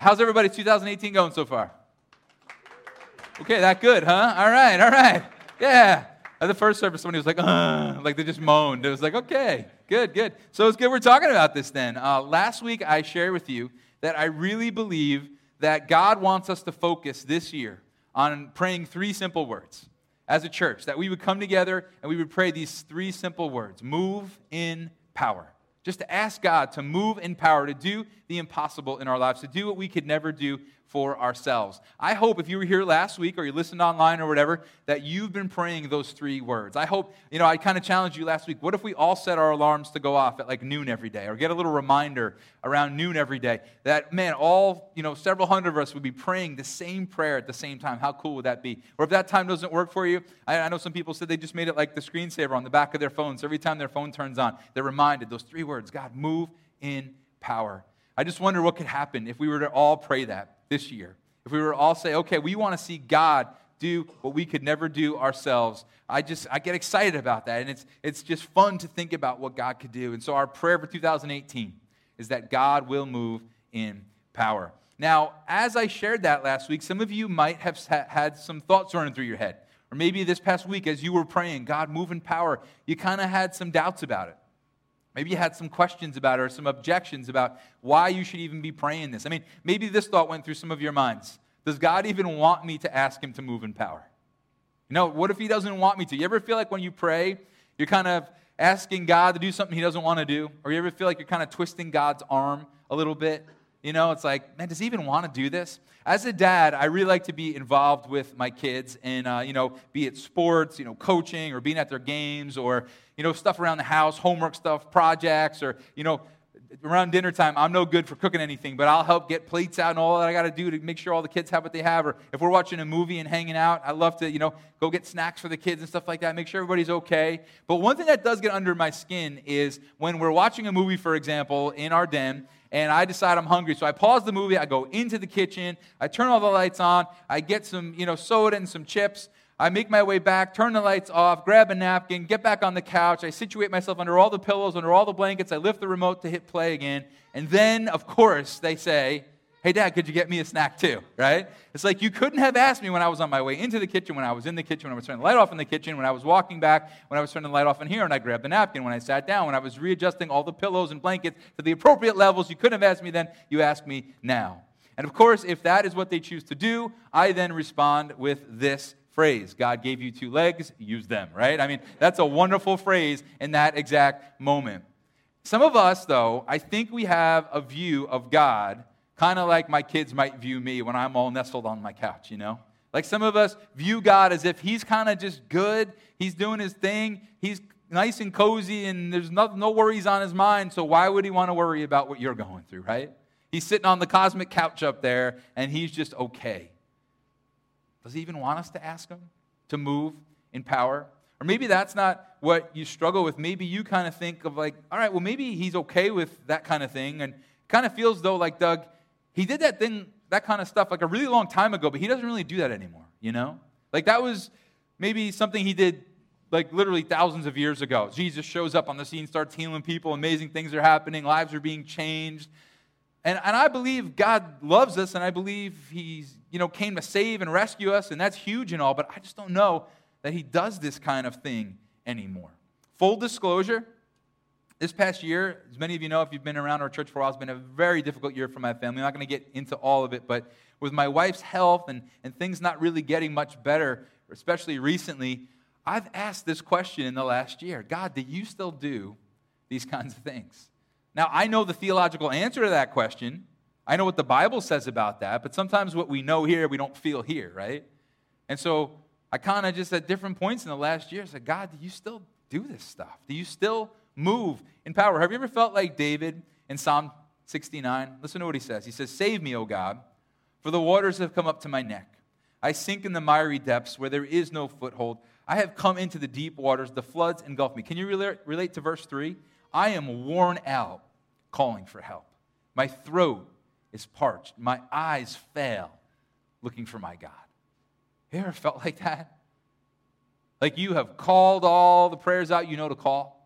How's everybody 2018 going so far? Okay, that good, huh? All right, all right. Yeah. At the first service, somebody was like, uh, like they just moaned. It was like, okay, good, good. So it's good we're talking about this then. Uh, last week, I shared with you that I really believe that God wants us to focus this year on praying three simple words as a church, that we would come together and we would pray these three simple words move in power. Just to ask God to move in power, to do the impossible in our lives, to do what we could never do for ourselves. I hope if you were here last week or you listened online or whatever, that you've been praying those three words. I hope, you know, I kind of challenged you last week. What if we all set our alarms to go off at like noon every day or get a little reminder around noon every day that, man, all, you know, several hundred of us would be praying the same prayer at the same time. How cool would that be? Or if that time doesn't work for you, I, I know some people said they just made it like the screensaver on the back of their phones. So every time their phone turns on, they're reminded those three words God, move in power. I just wonder what could happen if we were to all pray that this year. If we were all say, okay, we want to see God do what we could never do ourselves. I just I get excited about that and it's it's just fun to think about what God could do. And so our prayer for 2018 is that God will move in power. Now, as I shared that last week, some of you might have had some thoughts running through your head. Or maybe this past week as you were praying, God move in power, you kind of had some doubts about it. Maybe you had some questions about it or some objections about why you should even be praying this. I mean, maybe this thought went through some of your minds. Does God even want me to ask Him to move in power? You know, what if He doesn't want me to? You ever feel like when you pray, you're kind of asking God to do something He doesn't want to do? Or you ever feel like you're kind of twisting God's arm a little bit? You know, it's like, man, does he even want to do this? As a dad, I really like to be involved with my kids and, uh, you know, be it sports, you know, coaching or being at their games or, you know, stuff around the house, homework stuff, projects, or, you know, around dinner time, I'm no good for cooking anything, but I'll help get plates out and all that I got to do to make sure all the kids have what they have. Or if we're watching a movie and hanging out, I love to, you know, go get snacks for the kids and stuff like that, make sure everybody's okay. But one thing that does get under my skin is when we're watching a movie, for example, in our den, and I decide I'm hungry. So I pause the movie, I go into the kitchen, I turn all the lights on, I get some, you know, soda and some chips, I make my way back, turn the lights off, grab a napkin, get back on the couch. I situate myself under all the pillows, under all the blankets. I lift the remote to hit play again. And then, of course, they say, Hey, Dad, could you get me a snack too? Right? It's like you couldn't have asked me when I was on my way into the kitchen, when I was in the kitchen, when I was turning the light off in the kitchen, when I was walking back, when I was turning the light off in here, and I grabbed the napkin, when I sat down, when I was readjusting all the pillows and blankets to the appropriate levels. You couldn't have asked me then. You ask me now. And of course, if that is what they choose to do, I then respond with this phrase God gave you two legs, use them, right? I mean, that's a wonderful phrase in that exact moment. Some of us, though, I think we have a view of God kind of like my kids might view me when I'm all nestled on my couch, you know? Like some of us view God as if He's kind of just good, He's doing His thing, He's nice and cozy, and there's no, no worries on His mind, so why would He want to worry about what you're going through, right? He's sitting on the cosmic couch up there, and He's just okay. Does he even want us to ask him to move in power? Or maybe that's not what you struggle with. Maybe you kind of think of like, all right, well, maybe he's okay with that kind of thing. And kind of feels though like Doug, he did that thing, that kind of stuff like a really long time ago, but he doesn't really do that anymore, you know? Like that was maybe something he did like literally thousands of years ago. Jesus shows up on the scene, starts healing people, amazing things are happening, lives are being changed. And, and I believe God loves us, and I believe He's, you know, came to save and rescue us, and that's huge and all, but I just don't know that He does this kind of thing anymore. Full disclosure, this past year, as many of you know, if you've been around our church for a while, it's been a very difficult year for my family. I'm not going to get into all of it, but with my wife's health and, and things not really getting much better, especially recently, I've asked this question in the last year God, do you still do these kinds of things? Now, I know the theological answer to that question. I know what the Bible says about that, but sometimes what we know here, we don't feel here, right? And so I kind of just at different points in the last year said, God, do you still do this stuff? Do you still move in power? Have you ever felt like David in Psalm 69? Listen to what he says. He says, Save me, O God, for the waters have come up to my neck. I sink in the miry depths where there is no foothold. I have come into the deep waters, the floods engulf me. Can you relate, to verse 3? I am worn out calling for help. My throat is parched. My eyes fail looking for my God. You ever felt like that? Like you have called all the prayers out you know to call?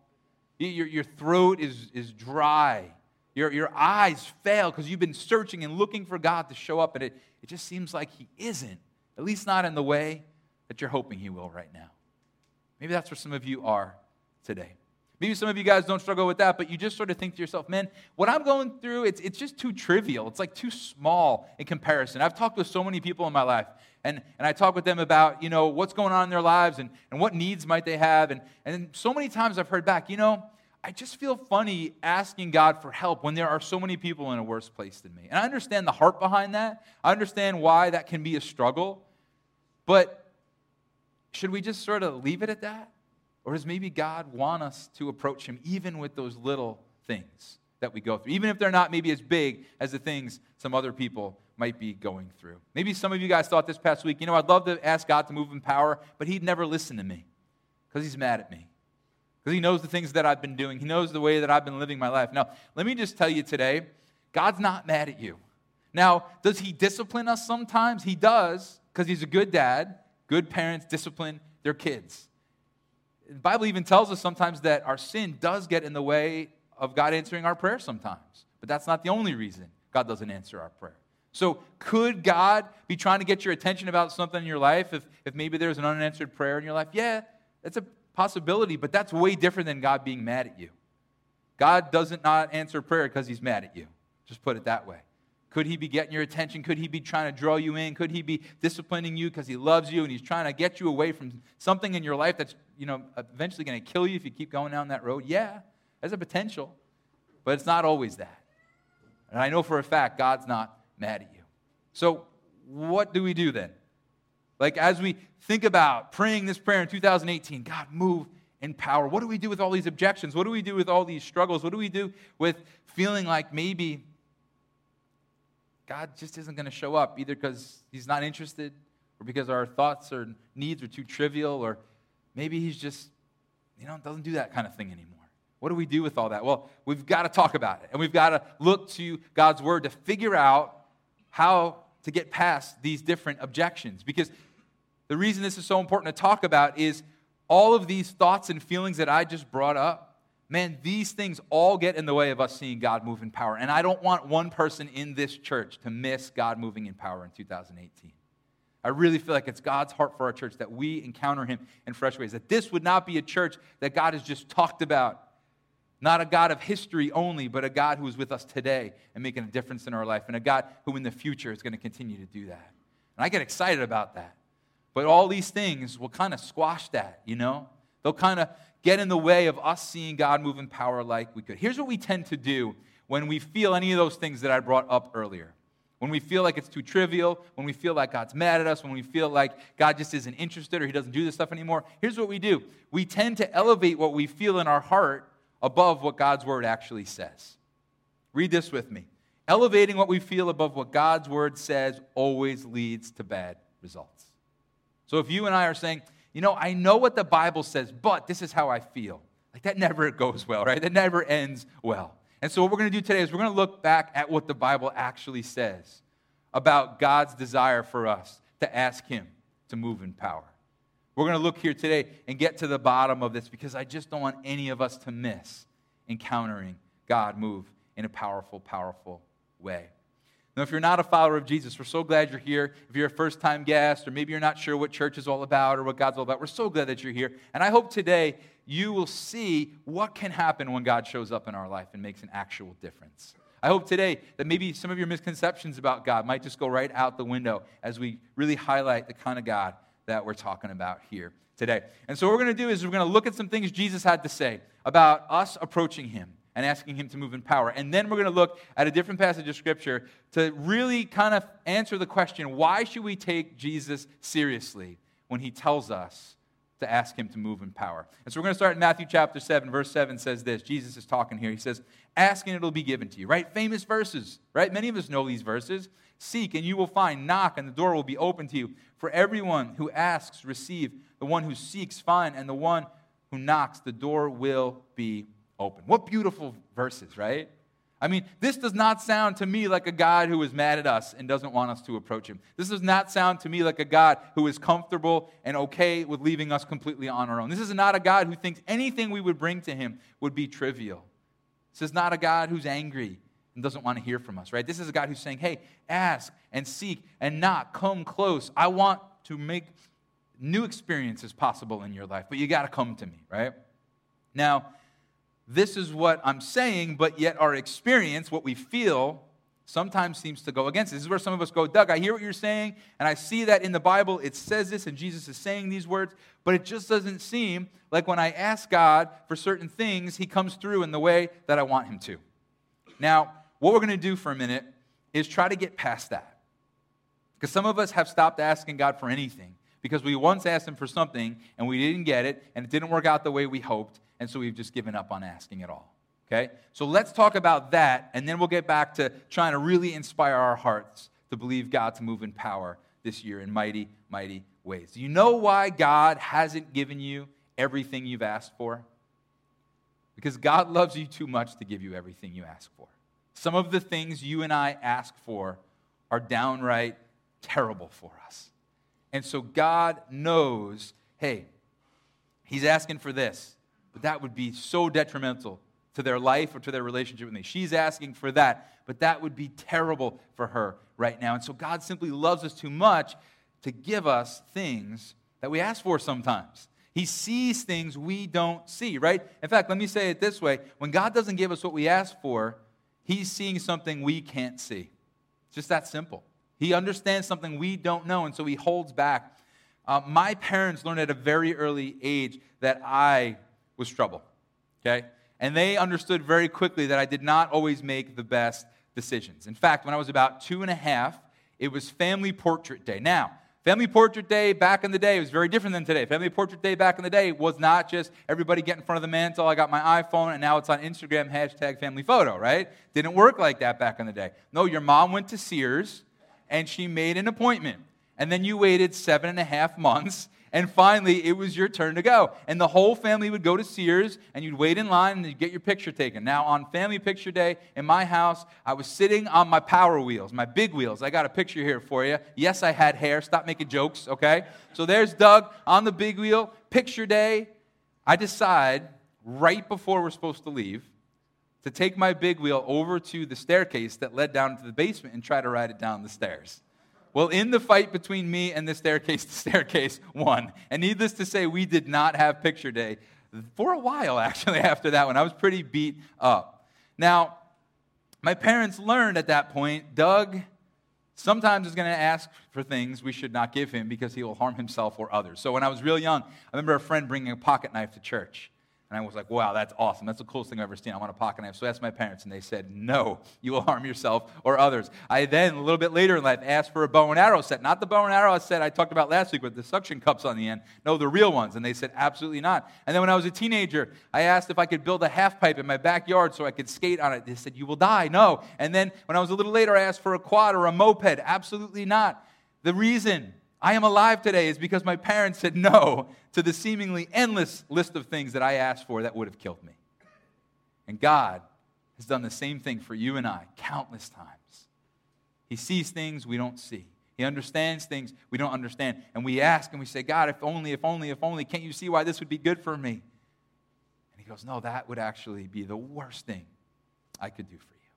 Your, your throat is, is dry. your, your eyes fail because you've been searching and looking for God to show up, and it, it just seems like He isn't, at least not in the way that you're hoping He will right now. Maybe that's where some of you are today. Maybe some of you guys don't struggle with that, but you just sort of think to yourself, man, what I'm going through, it's, it's just too trivial. It's like too small in comparison. I've talked with so many people in my life, and, and I talk with them about, you know, what's going on in their lives and, and what needs might they have. And, and so many times I've heard back, you know, I just feel funny asking God for help when there are so many people in a worse place than me. And I understand the heart behind that. I understand why that can be a struggle. But should we just sort of leave it at that? Or does maybe God want us to approach Him even with those little things that we go through, even if they're not maybe as big as the things some other people might be going through? Maybe some of you guys thought this past week, you know, I'd love to ask God to move in power, but He'd never listen to me because He's mad at me. Because he knows the things that I've been doing. He knows the way that I've been living my life. Now, let me just tell you today God's not mad at you. Now, does he discipline us sometimes? He does, because he's a good dad. Good parents discipline their kids. The Bible even tells us sometimes that our sin does get in the way of God answering our prayer sometimes. But that's not the only reason God doesn't answer our prayer. So, could God be trying to get your attention about something in your life if, if maybe there's an unanswered prayer in your life? Yeah, that's a possibility, but that's way different than God being mad at you. God doesn't not answer prayer because he's mad at you. Just put it that way. Could he be getting your attention? Could he be trying to draw you in? Could he be disciplining you because he loves you and he's trying to get you away from something in your life that's, you know, eventually going to kill you if you keep going down that road? Yeah, there's a potential, but it's not always that. And I know for a fact God's not mad at you. So, what do we do then? Like, as we think about praying this prayer in 2018, God, move in power. What do we do with all these objections? What do we do with all these struggles? What do we do with feeling like maybe God just isn't going to show up, either because he's not interested or because our thoughts or needs are too trivial, or maybe he's just, you know, doesn't do that kind of thing anymore. What do we do with all that? Well, we've got to talk about it, and we've got to look to God's word to figure out how to get past these different objections. Because the reason this is so important to talk about is all of these thoughts and feelings that I just brought up man, these things all get in the way of us seeing God move in power. And I don't want one person in this church to miss God moving in power in 2018. I really feel like it's God's heart for our church that we encounter Him in fresh ways. That this would not be a church that God has just talked about. Not a God of history only, but a God who is with us today and making a difference in our life, and a God who in the future is going to continue to do that. And I get excited about that. But all these things will kind of squash that, you know? They'll kind of get in the way of us seeing God move in power like we could. Here's what we tend to do when we feel any of those things that I brought up earlier. When we feel like it's too trivial, when we feel like God's mad at us, when we feel like God just isn't interested or He doesn't do this stuff anymore, here's what we do. We tend to elevate what we feel in our heart above what God's word actually says. Read this with me. Elevating what we feel above what God's word says always leads to bad results. So if you and I are saying, you know, I know what the Bible says, but this is how I feel. Like that never goes well, right? That never ends well. And so, what we're going to do today is we're going to look back at what the Bible actually says about God's desire for us to ask Him to move in power. We're going to look here today and get to the bottom of this because I just don't want any of us to miss encountering God move in a powerful, powerful way. Now, if you're not a follower of Jesus, we're so glad you're here. If you're a first time guest, or maybe you're not sure what church is all about or what God's all about, we're so glad that you're here. And I hope today you will see what can happen when God shows up in our life and makes an actual difference. I hope today that maybe some of your misconceptions about God might just go right out the window as we really highlight the kind of God that we're talking about here today. And so, what we're going to do is we're going to look at some things Jesus had to say about us approaching Him and asking Him to move in power. And then we're going to look at a different passage of Scripture to really kind of answer the question why should we take Jesus seriously when He tells us to ask Him to move in power? And so we're going to start in Matthew chapter 7. Verse 7 says this Jesus is talking here. He says, Ask and it'll be given to you, right? Famous verses, right? Many of us know these verses. Seek and you will find. Knock and the door will be open to you. For everyone who asks, receive. The one who seeks, find. And the one who knocks, the door will be open. What beautiful verses, right? I mean, this does not sound to me like a God who is mad at us and doesn't want us to approach him. This does not sound to me like a God who is comfortable and okay with leaving us completely on our own. This is not a God who thinks anything we would bring to him would be trivial. This is not a God who's angry and doesn't want to hear from us, right? This is a God who's saying, hey, ask and seek and knock, come close. I want to make new experiences possible in your life, but you got to come to me, right? Now, this is what I'm saying, but yet our experience, what we feel, sometimes seems to go against. It. This is where some of us go, Doug, I hear what you're saying, and I see that in the Bible it says this, and Jesus is saying these words, but it just doesn't seem like when I ask God for certain things, He comes through in the way that I want Him to. Now, what we're going to do for a minute is try to get past that. Because some of us have stopped asking God for anything because we once asked Him for something and we didn't get it, and it didn't work out the way we hoped, and so we've just given up on asking at all. Okay? So let's talk about that, and then we'll get back to trying to really inspire our hearts to believe God to move in power this year in mighty, mighty ways. Do you know why God hasn't given you everything you've asked for? Because God loves you too much to give you everything you ask for. Some of the things you and I ask for are downright terrible for us. And so God knows hey, He's asking for this, but that would be so detrimental to their life or to their relationship with me. She's asking for that, but that would be terrible for her right now. And so God simply loves us too much to give us things that we ask for sometimes. He sees things we don't see, right? In fact, let me say it this way when God doesn't give us what we ask for, He's seeing something we can't see. It's just that simple. He understands something we don't know, and so He holds back. Uh, my parents learned at a very early age that I was trouble, okay? And they understood very quickly that I did not always make the best decisions. In fact, when I was about two and a half, it was family portrait day. Now, family portrait day back in the day was very different than today. Family portrait day back in the day was not just everybody get in front of the mantle, I got my iPhone, and now it's on Instagram, hashtag family photo, right? Didn't work like that back in the day. No, your mom went to Sears and she made an appointment. And then you waited seven and a half months and finally, it was your turn to go. And the whole family would go to Sears, and you'd wait in line and you'd get your picture taken. Now, on family picture day in my house, I was sitting on my power wheels, my big wheels. I got a picture here for you. Yes, I had hair. Stop making jokes, okay? So there's Doug on the big wheel. Picture day. I decide right before we're supposed to leave to take my big wheel over to the staircase that led down to the basement and try to ride it down the stairs. Well, in the fight between me and the staircase, the staircase won. And needless to say, we did not have picture day for a while, actually, after that one. I was pretty beat up. Now, my parents learned at that point Doug sometimes is going to ask for things we should not give him because he will harm himself or others. So when I was real young, I remember a friend bringing a pocket knife to church. And I was like, wow, that's awesome. That's the coolest thing I've ever seen. I want a pocket knife. So I asked my parents, and they said, no, you will harm yourself or others. I then, a little bit later in life, asked for a bow and arrow set. Not the bow and arrow set I talked about last week with the suction cups on the end. No, the real ones. And they said, absolutely not. And then when I was a teenager, I asked if I could build a half pipe in my backyard so I could skate on it. They said, you will die. No. And then when I was a little later, I asked for a quad or a moped. Absolutely not. The reason I am alive today is because my parents said no to the seemingly endless list of things that I asked for that would have killed me. And God has done the same thing for you and I countless times. He sees things we don't see. He understands things we don't understand. And we ask and we say, God, if only, if only, if only, can't you see why this would be good for me? And He goes, No, that would actually be the worst thing I could do for you.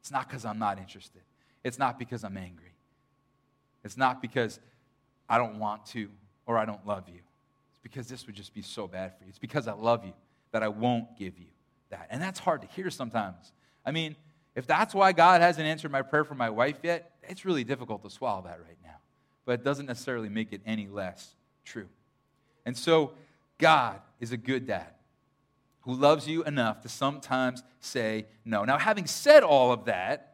It's not because I'm not interested, it's not because I'm angry, it's not because I don't want to or I don't love you. It's because this would just be so bad for you. It's because I love you that I won't give you that. And that's hard to hear sometimes. I mean, if that's why God hasn't answered my prayer for my wife yet, it's really difficult to swallow that right now. But it doesn't necessarily make it any less true. And so, God is a good dad who loves you enough to sometimes say no. Now, having said all of that,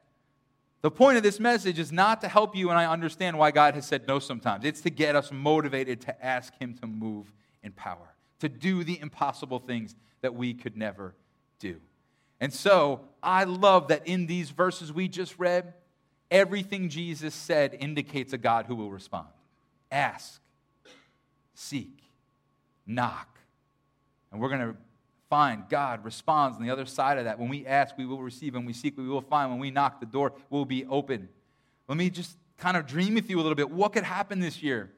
the point of this message is not to help you and I understand why God has said no sometimes. It's to get us motivated to ask Him to move in power, to do the impossible things that we could never do. And so I love that in these verses we just read, everything Jesus said indicates a God who will respond. Ask, seek, knock. And we're going to find, God responds on the other side of that. When we ask, we will receive. When we seek, we will find. When we knock, the door will be open. Let me just kind of dream with you a little bit. What could happen this year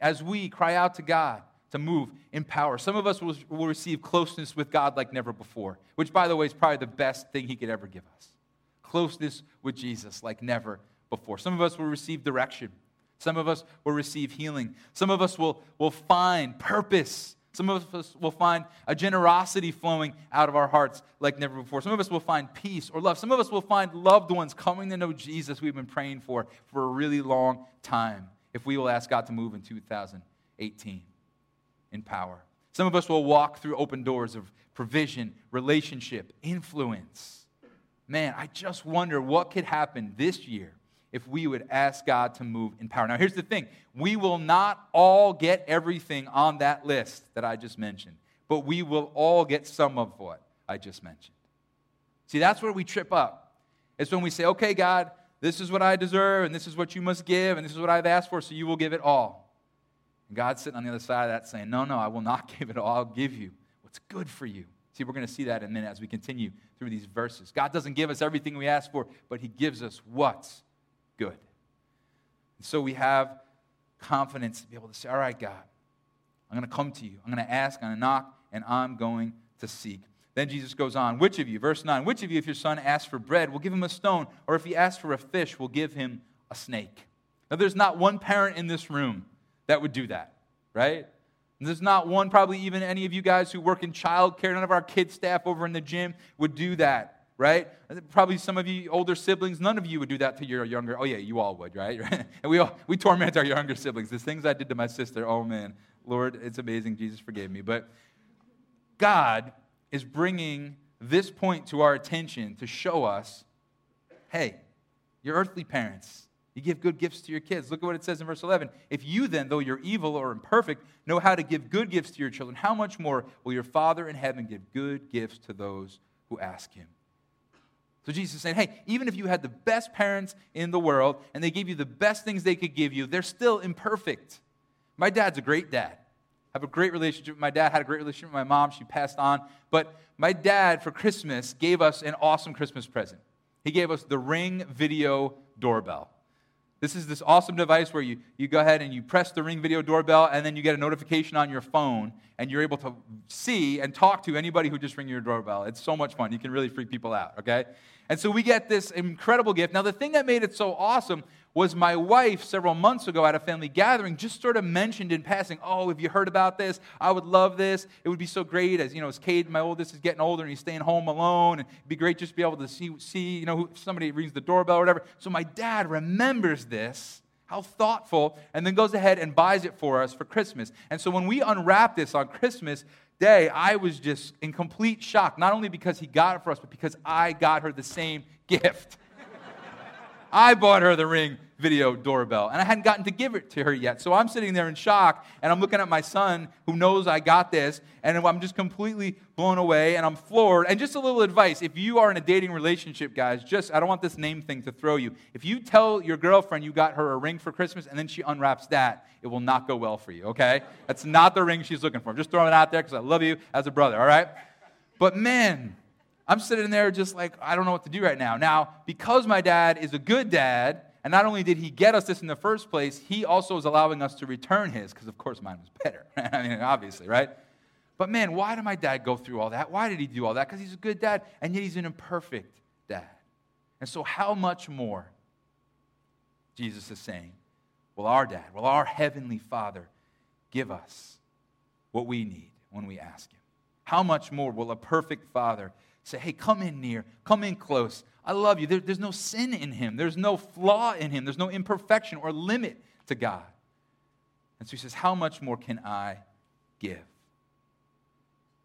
as we cry out to God to move in power. Some of us will, will receive closeness with God like never before, which, by the way, is probably the best thing He could ever give us. Closeness with Jesus like never before. Some of us will receive direction. Some of us will receive healing. Some of us will, will find purpose. Some of us will find a generosity flowing out of our hearts like never before. Some of us will find peace or love. Some of us will find loved ones coming to know Jesus we've been praying for for a really long time if we will ask God to move in 2018 in power. Some of us will walk through open doors of provision, relationship, influence. Man, I just wonder what could happen this year if we would ask God to move in power. Now, here's the thing we will not all get everything on that list that I just mentioned, but we will all get some of what I just mentioned. See, that's where we trip up. It's when we say, okay, God, this is what I deserve, and this is what you must give, and this is what I've asked for, so you will give it all. And God's sitting on the other side of that saying, no, no, I will not give it all. I'll give you what's good for you. See, we're going to see that in a minute as we continue through these verses. God doesn't give us everything we ask for, but He gives us what's good. And so we have confidence to be able to say, All right, God, I'm going to come to you. I'm going to ask, I'm going to knock, and I'm going to seek. Then Jesus goes on, Which of you, verse 9, which of you, if your son asks for bread, will give him a stone, or if he asks for a fish, will give him a snake? Now, there's not one parent in this room that would do that, right? There's not one, probably even any of you guys who work in childcare, none of our kids' staff over in the gym would do that right? Probably some of you older siblings, none of you would do that to your younger. Oh yeah, you all would, right? and we all we torment our younger siblings. The things I did to my sister. Oh man, Lord, it's amazing. Jesus forgave me. But God is bringing this point to our attention to show us, hey, your earthly parents. You give good gifts to your kids. Look at what it says in verse 11. If you then, though you're evil or imperfect, know how to give good gifts to your children, how much more will your Father in heaven give good gifts to those who ask him? So Jesus is saying, hey, even if you had the best parents in the world and they gave you the best things they could give you, they're still imperfect. My dad's a great dad. I have a great relationship with my dad, had a great relationship with my mom. She passed on. But my dad, for Christmas, gave us an awesome Christmas present. He gave us the Ring Video Doorbell. This is this awesome device where you, you go ahead and you press the Ring Video Doorbell, and then you get a notification on your phone, and you're able to see and talk to anybody who just ring your doorbell. It's so much fun. You can really freak people out, okay? And so we get this incredible gift. Now, the thing that made it so awesome was my wife several months ago at a family gathering just sort of mentioned in passing, oh, have you heard about this? I would love this. It would be so great as, you know, as Cade, my oldest, is getting older and he's staying home alone. And it'd be great just to be able to see, see you know, somebody rings the doorbell or whatever. So my dad remembers this. How thoughtful, and then goes ahead and buys it for us for Christmas. And so when we unwrap this on Christmas, day, I was just in complete shock, not only because he got it for us, but because I got her the same gift. I bought her the ring video doorbell, and I hadn't gotten to give it to her yet. So I'm sitting there in shock, and I'm looking at my son who knows I got this, and I'm just completely blown away, and I'm floored. And just a little advice if you are in a dating relationship, guys, just, I don't want this name thing to throw you. If you tell your girlfriend you got her a ring for Christmas, and then she unwraps that, it will not go well for you, okay? That's not the ring she's looking for. I'm just throwing it out there because I love you as a brother, all right? But man, I'm sitting there just like, I don't know what to do right now. Now, because my dad is a good dad, and not only did he get us this in the first place, he also is allowing us to return his, because of course mine was better. I mean, obviously, right? But man, why did my dad go through all that? Why did he do all that? Because he's a good dad, and yet he's an imperfect dad. And so, how much more, Jesus is saying, will our dad, will our heavenly father give us what we need when we ask him? How much more will a perfect father say, hey, come in near, come in close. I love you. There, there's no sin in him, there's no flaw in him, there's no imperfection or limit to God. And so he says, How much more can I give?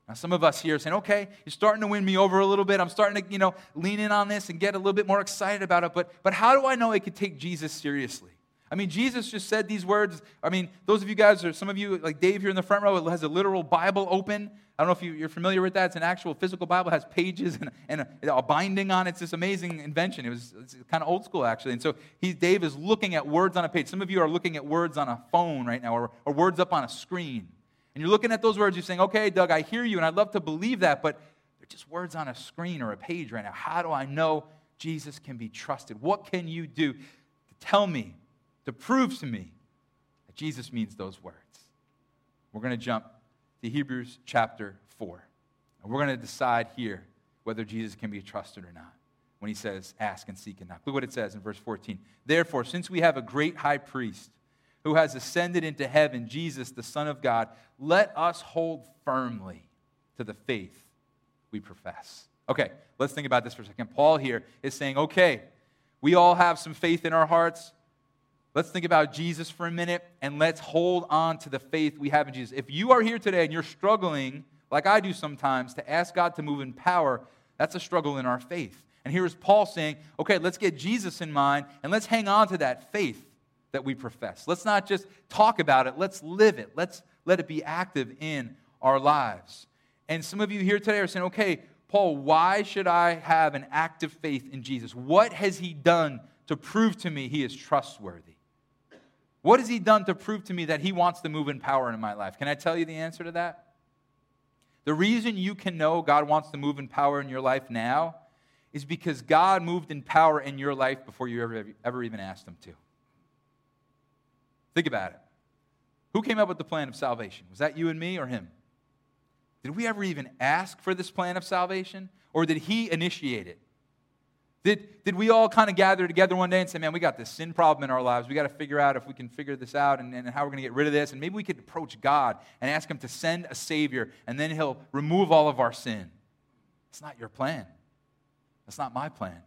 Now, some of us here are saying, okay, you're starting to win me over a little bit. I'm starting to, you know, lean in on this and get a little bit more excited about it. But, but how do I know I could take Jesus seriously? I mean, Jesus just said these words. I mean, those of you guys, or some of you, like Dave here in the front row, has a literal Bible open. I don't know if you, are familiar with that. It's an actual physical Bible, it has pages and, and a, a, binding on it. It's this amazing invention. It was kind of old school, actually. And so he, Dave is looking at words on a page. Some of you are looking at words on a phone right now or, or words up on a screen. And you're looking at those words, you're saying, okay, Doug, I hear you, and I'd love to believe that, but they're just words on a screen or a page right now. How do I know Jesus can be trusted? What can you do to tell me to prove to me that Jesus means those words. We're going to jump to Hebrews chapter 4. And we're going to decide here whether Jesus can be trusted or not when he says, ask and seek and knock. Look what it says in verse 14. Therefore, since we have a great high priest who has ascended into heaven, Jesus, the Son of God, let us hold firmly to the faith we profess. Okay, let's think about this for a second. Paul here is saying, okay, we all have some faith in our hearts. Let's think about Jesus for a minute and let's hold on to the faith we have in Jesus. If you are here today and you're struggling, like I do sometimes, to ask God to move in power, that's a struggle in our faith. And here's Paul saying, okay, let's get Jesus in mind and let's hang on to that faith that we profess. Let's not just talk about it, let's live it. Let's let it be active in our lives. And some of you here today are saying, okay, Paul, why should I have an active faith in Jesus? What has he done to prove to me he is trustworthy? What has he done to prove to me that he wants to move in power in my life? Can I tell you the answer to that? The reason you can know God wants to move in power in your life now is because God moved in power in your life before you ever, ever even asked Him to. Think about it. Who came up with the plan of salvation? Was that you and me or Him? Did we ever even ask for this plan of salvation? Or did He initiate it? Did, did we all kind of gather together one day and say, man, we got this sin problem in our lives. We got to figure out if we can figure this out and, and how we're going to get rid of this. And maybe we could approach God and ask Him to send a Savior, and then He'll remove all of our sin. It's not your plan. That's not my plan.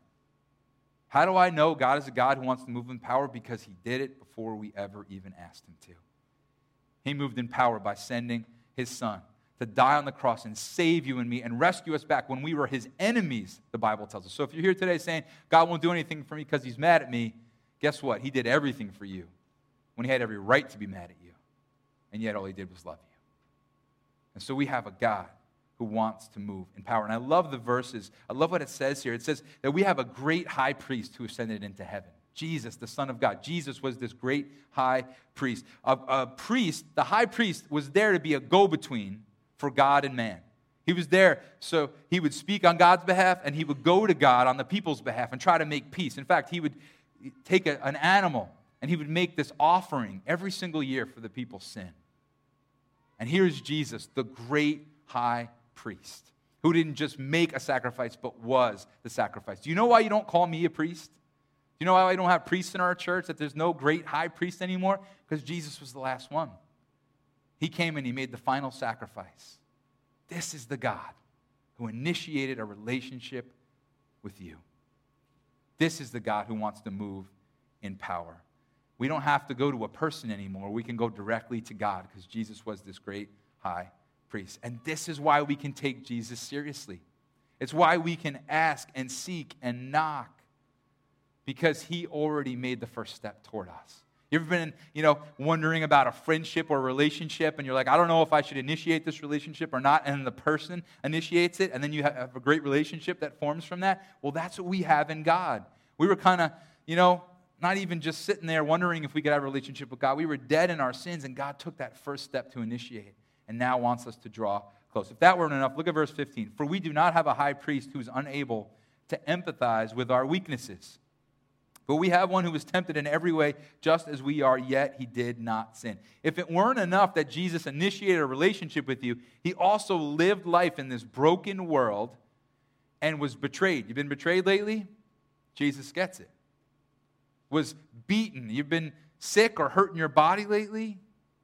How do I know God is a God who wants to move in power? Because He did it before we ever even asked Him to. He moved in power by sending His Son to die on the cross and save you and me and rescue us back when we were His enemies, the Bible tells us. So if you're here today saying, God won't do anything for me because He's mad at me, guess what? He did everything for you when He had every right to be mad at you. And yet all He did was love you. And so we have a God who wants to move in power. And I love the verses. I love what it says here. It says that we have a great high priest who ascended into heaven. Jesus, the Son of God. Jesus was this great high priest. A, a priest, the high priest, was there to be a go between for God and man. He was there so he would speak on God's behalf and he would go to God on the people's behalf and try to make peace. In fact, he would take a, an animal and he would make this offering every single year for the people's sin. And here's Jesus, the great high priest who didn't just make a sacrifice, but was the sacrifice. Do you know why you don't call me a priest? Do you know why I don't have priests in our church, that there's no great high priest anymore? Because Jesus was the last one. He came and he made the final sacrifice. This is the God who initiated a relationship with you. This is the God who wants to move in power. We don't have to go to a person anymore. We can go directly to God because Jesus was this great high priest. And this is why we can take Jesus seriously. It's why we can ask and seek and knock because he already made the first step toward us. You ever been, you know, wondering about a friendship or a relationship, and you're like, I don't know if I should initiate this relationship or not, and the person initiates it, and then you have a great relationship that forms from that? Well, that's what we have in God. We were kind of, you know, not even just sitting there wondering if we could have a relationship with God. We were dead in our sins, and God took that first step to initiate and now wants us to draw close. If that weren't enough, look at verse 15. For we do not have a high priest who is unable to empathize with our weaknesses. But we have one who was tempted in every way, just as we are, yet he did not sin. If it weren't enough that Jesus initiated a relationship with you, he also lived life in this broken world and was betrayed. You've been betrayed lately? Jesus gets it. Was beaten. You've been sick or hurt in your body lately?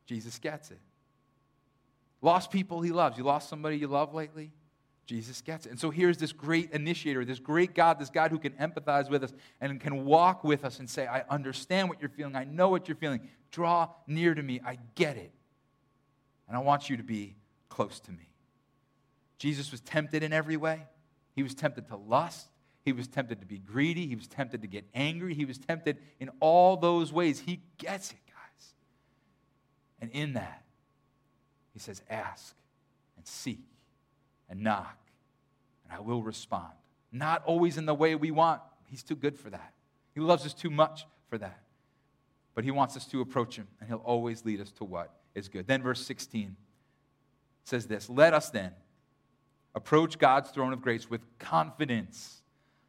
Jesus gets it. Lost people he loves. You lost somebody you love lately? Jesus gets it. And so here's this great initiator, this great God, this God who can empathize with us and can walk with us and say, I understand what you're feeling. I know what you're feeling. Draw near to me. I get it. And I want you to be close to me. Jesus was tempted in every way. He was tempted to lust. He was tempted to be greedy. He was tempted to get angry. He was tempted in all those ways. He gets it, guys. And in that, he says, Ask and seek and knock, and I will respond. Not always in the way we want. He's too good for that. He loves us too much for that. But he wants us to approach him, and he'll always lead us to what is good. Then, verse 16 says this Let us then approach God's throne of grace with confidence,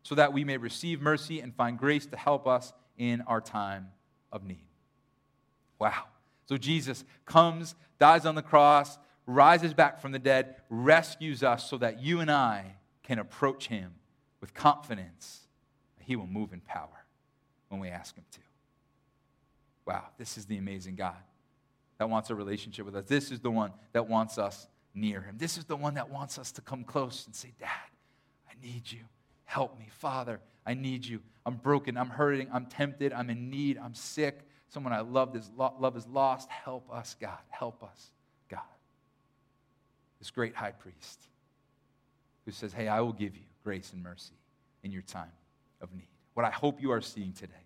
so that we may receive mercy and find grace to help us in our time of need. Wow. So Jesus comes, dies on the cross, rises back from the dead, rescues us so that you and I can approach him with confidence that he will move in power when we ask him to. Wow, this is the amazing God that wants a relationship with us. This is the one that wants us near him. This is the one that wants us to come close and say, Dad, I need you. Help me. Father, I need you. I'm broken. I'm hurting. I'm tempted. I'm in need. I'm sick. Someone I love is, love is lost. Help us, God. Help us. This great high priest who says, Hey, I will give you grace and mercy in your time of need. What I hope you are seeing today,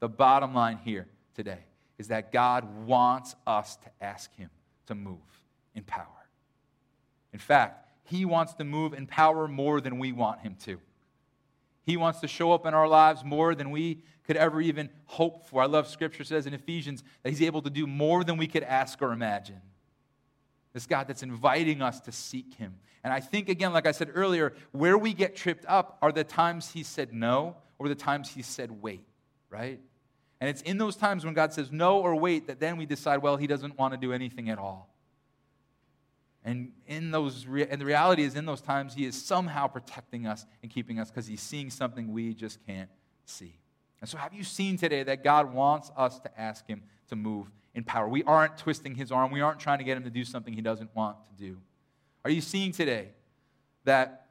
the bottom line here today, is that God wants us to ask Him to move in power. In fact, He wants to move in power more than we want Him to. He wants to show up in our lives more than we could ever even hope for. I love scripture says in Ephesians that he's able to do more than we could ask or imagine. This God that's inviting us to seek him. And I think, again, like I said earlier, where we get tripped up are the times he said no or the times he said wait, right? And it's in those times when God says no or wait that then we decide, well, he doesn't want to do anything at all. And in those, and the reality is, in those times, He is somehow protecting us and keeping us because He's seeing something we just can't see. And so, have you seen today that God wants us to ask Him to move in power? We aren't twisting His arm. We aren't trying to get Him to do something He doesn't want to do. Are you seeing today that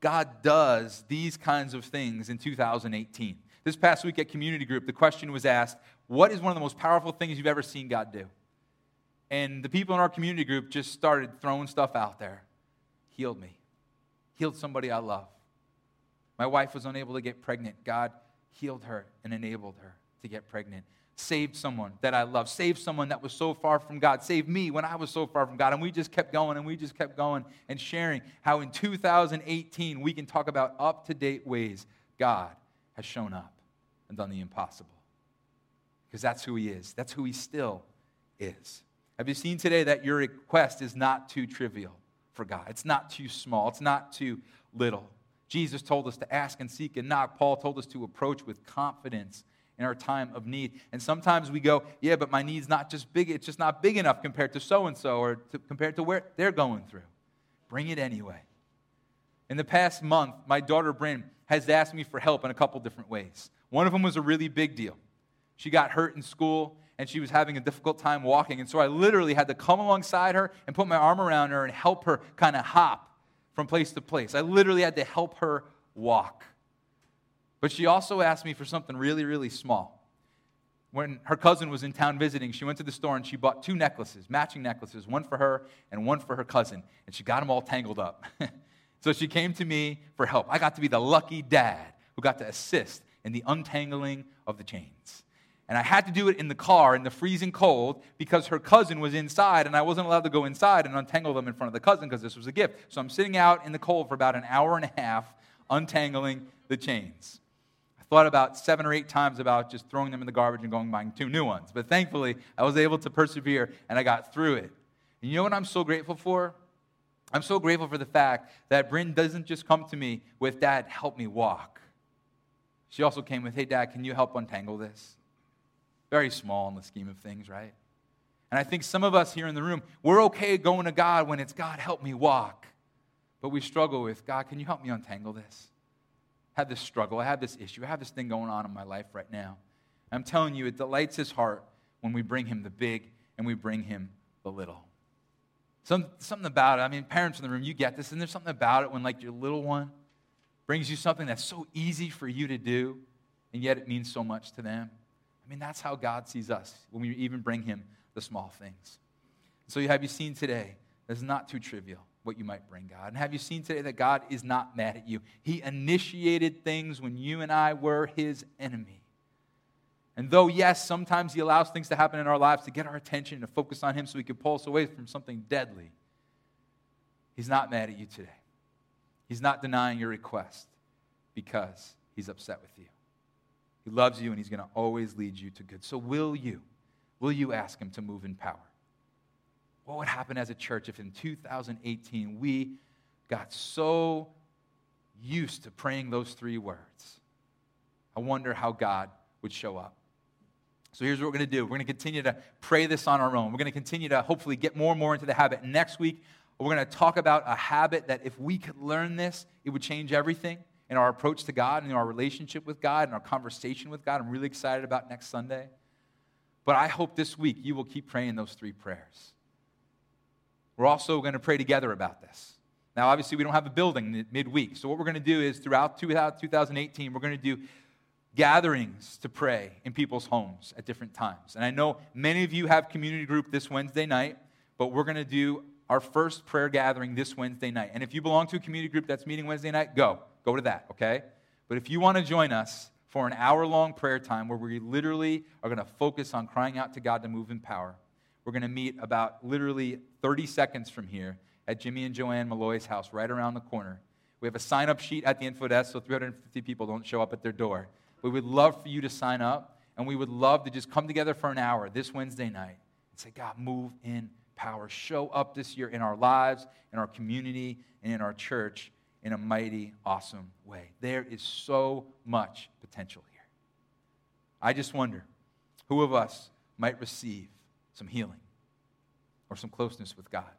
God does these kinds of things in 2018? This past week at Community Group, the question was asked What is one of the most powerful things you've ever seen God do? And the people in our community group just started throwing stuff out there. Healed me, healed somebody I love. My wife was unable to get pregnant. God healed her and enabled her to get pregnant. Saved someone that I love. Saved someone that was so far from God. Saved me when I was so far from God. And we just kept going and we just kept going and sharing how in 2018 we can talk about up to date ways God has shown up and done the impossible. Because that's who He is, that's who He still is. Have you seen today that your request is not too trivial for God? It's not too small, it's not too little. Jesus told us to ask and seek and knock. Paul told us to approach with confidence in our time of need. And sometimes we go, yeah, but my need's not just big, it's just not big enough compared to so and so or to, compared to where they're going through. Bring it anyway. In the past month, my daughter Bryn has asked me for help in a couple different ways. One of them was a really big deal. She got hurt in school and she was having a difficult time walking. And so I literally had to come alongside her and put my arm around her and help her kind of hop from place to place. I literally had to help her walk. But she also asked me for something really, really small. When her cousin was in town visiting, she went to the store and she bought two necklaces, matching necklaces, one for her and one for her cousin. And she got them all tangled up. so she came to me for help. I got to be the lucky dad who got to assist in the untangling of the chains. And I had to do it in the car in the freezing cold because her cousin was inside and I wasn't allowed to go inside and untangle them in front of the cousin because this was a gift. So I'm sitting out in the cold for about an hour and a half untangling the chains. Thought about seven or eight times about just throwing them in the garbage and going buying two new ones. But thankfully, I was able to persevere and I got through it. And you know what I'm so grateful for? I'm so grateful for the fact that Bryn doesn't just come to me with, Dad, help me walk. She also came with, Hey, Dad, can you help untangle this? Very small in the scheme of things, right? And I think some of us here in the room, we're okay going to God when it's God, help me walk. But we struggle with, God, can you help me untangle this? Have this struggle. I have this issue. I have this thing going on in my life right now. I'm telling you, it delights his heart when we bring him the big and we bring him the little. Some, something about it, I mean, parents in the room, you get this, and there's something about it when, like, your little one brings you something that's so easy for you to do, and yet it means so much to them I mean, that's how God sees us when we even bring Him the small things. So, have you seen today that's not too trivial what you might bring God? And have you seen today that God is not mad at you? He initiated things when you and I were His enemy. And though, yes, sometimes He allows things to happen in our lives to get our attention, and to focus on Him so He can pull us away from something deadly, He's not mad at you today. He's not denying your request because He's upset with you. He loves you and he's going to always lead you to good. So, will you? Will you ask him to move in power? What would happen as a church if in 2018 we got so used to praying those three words? I wonder how God would show up. So here's what we're going to do. We're going to continue to pray this on our own. We're going to continue to hopefully get more and more into the habit. Next week, we're going to talk about a habit that if we could learn this, it would change everything in our approach to God and in our relationship with God and our conversation with God. I'm really excited about next Sunday. But I hope this week you will keep praying those three prayers. We're also going to pray together about this. Now, obviously, we don't have a building midweek. So, what we're going to do is throughout 2018, uh, we're going to do gatherings to pray in people's homes at different times. And I know many of you have community group this Wednesday night, but we're going to do our first prayer gathering this Wednesday night. And if you belong to a community group that's meeting Wednesday night, go. Go to that, okay? But if you want to join us for an hour long prayer time where we literally are going to focus on crying out to God to move in power, we're going to meet about literally 30 seconds from here at Jimmy and Joanne Malloy's house right around the corner. We have a sign up sheet at the info desk so 350 people don't show up at their door. We would love for you to sign up, and we would love to just come together for an hour this Wednesday night and say, God, move in power. Show up this year in our lives, in our community, and in our church in a mighty, awesome way. There is so much potential here. I just wonder who of us might receive some healing or some closeness with God.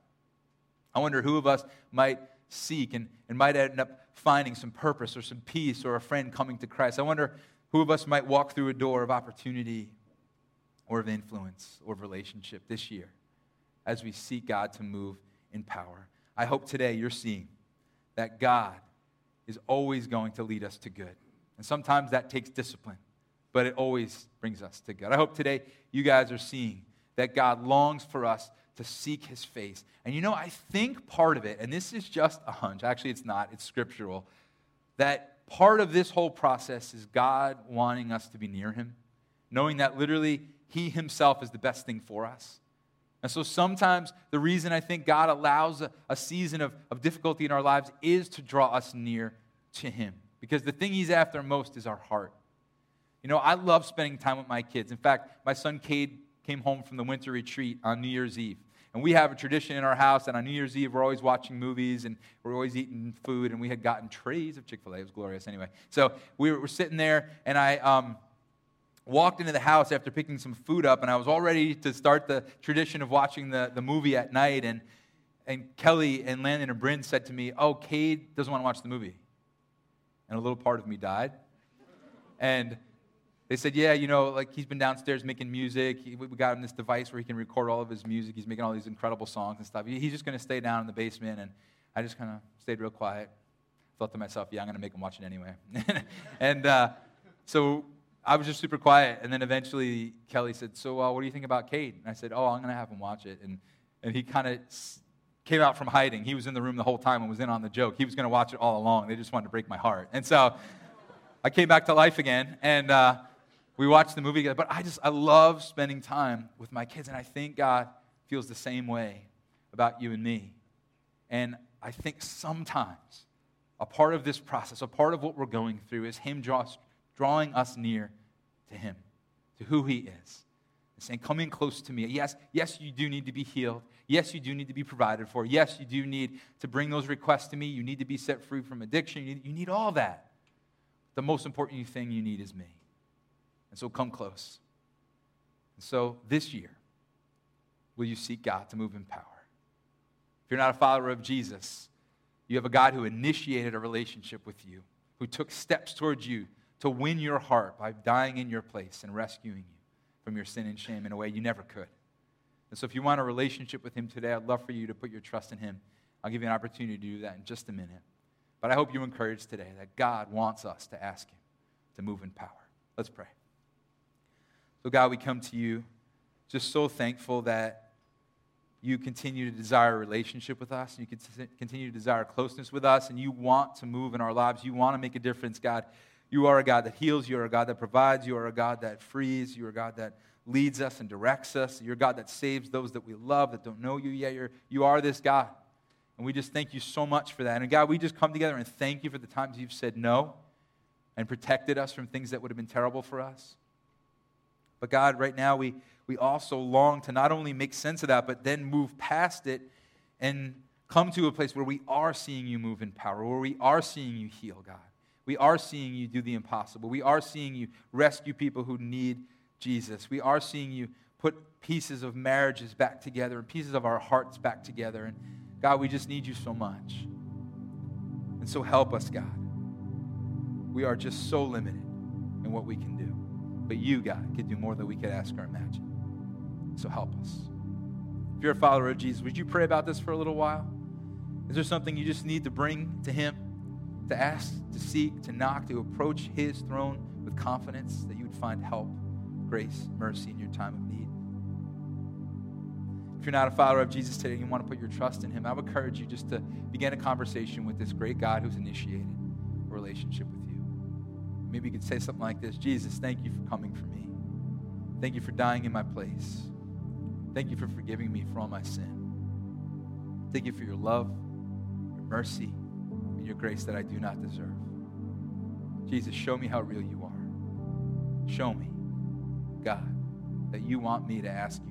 I wonder who of us might seek and, and might end up finding some purpose or some peace or a friend coming to Christ. I wonder who of us might walk through a door of opportunity or of influence or of relationship this year as we seek God to move in power. I hope today you're seeing that God is always going to lead us to good. And sometimes that takes discipline, but it always brings us to good. I hope today you guys are seeing that God longs for us to seek his face. And you know, I think part of it, and this is just a hunch, actually, it's not, it's scriptural, that part of this whole process is God wanting us to be near him, knowing that literally he himself is the best thing for us. And so sometimes the reason I think God allows a, a season of, of difficulty in our lives is to draw us near to him. Because the thing he's after most is our heart. You know, I love spending time with my kids. In fact, my son Cade came home from the winter retreat on New Year's Eve. And we have a tradition in our house that on New Year's Eve, we're always watching movies and we're always eating food. And we had gotten trays of Chick fil A. It was glorious anyway. So we were, sitting there, and I um, walked into the house after picking some food up, and I was all ready to start the tradition of watching the, the movie at night. And, and Kelly and Landon and Bryn said to me, Oh, Cade doesn't want to watch the movie. And a little part of me died. And they said, yeah, you know, like he's been downstairs making music. He, we got him this device where he can record all of his music. He's making all these incredible songs and stuff. He, he's just going to stay down in the basement. And I just kind of stayed real quiet. Thought to myself, yeah, I'm going to make him watch it anyway. and uh, so I was just super quiet. And then eventually Kelly said, so uh, what do you think about Cade? And I said, oh, I'm going to have him watch it. And, and he kind of came out from hiding. He was in the room the whole time and was in on the joke. He was going to watch it all along. They just wanted to break my heart. And so I came back to life again. And... Uh, we watch the movie together. But I just, I love spending time with my kids. And I think God feels the same way about you and me. And I think sometimes a part of this process, a part of what we're going through, is Him draw, drawing us near to Him, to who He is. And saying, Come in close to me. Yes, yes, you do need to be healed. Yes, you do need to be provided for. Yes, you do need to bring those requests to me. You need to be set free from addiction. You need, you need all that. The most important thing you need is me. And so come close. And so this year, will you seek God to move in power? If you're not a follower of Jesus, you have a God who initiated a relationship with you, who took steps towards you to win your heart by dying in your place and rescuing you from your sin and shame in a way you never could. And so, if you want a relationship with Him today, I'd love for you to put your trust in Him. I'll give you an opportunity to do that in just a minute. But I hope you're encouraged today that God wants us to ask Him to move in power. Let's pray. So, God, we come to you just so thankful that you continue to desire a relationship with us, and you continue to desire closeness with us, and you want to move in our lives. You want to make a difference, God. You are a God that heals. You are a God that provides. You are a God that frees. You are a God that leads us and directs us. You're a God that saves those that we love that don't know you yet. You're, you are this God. And we just thank you so much for that. And God, we just come together and thank you for the times you've said no and protected us from things that would have been terrible for us. But God, right now, we, we also long to not only make sense of that, but then move past it and come to a place where we are seeing you move in power, where we are seeing you heal, God. We are seeing you do the impossible. We are seeing you rescue people who need Jesus. We are seeing you put pieces of marriages back together and pieces of our hearts back together. And God, we just need you so much. And so help us, God. We are just so limited in what we can do. But you, God, can do more than we could ask or imagine. So help us. If you're a follower of Jesus, would you pray about this for a little while? Is there something you just need to bring to Him, to ask, to seek, to knock, to approach His throne with confidence that you would find help, grace, mercy in your time of need? If you're not a follower of Jesus today and you want to put your trust in Him, I would encourage you just to begin a conversation with this great God who's initiated a relationship with you. Maybe you could say something like this Jesus, thank you for coming for me. Thank you for dying in my place. Thank you for forgiving me for all my sin. Thank you for your love, your mercy, and your grace that I do not deserve. Jesus, show me how real you are. Show me, God, that you want me to ask you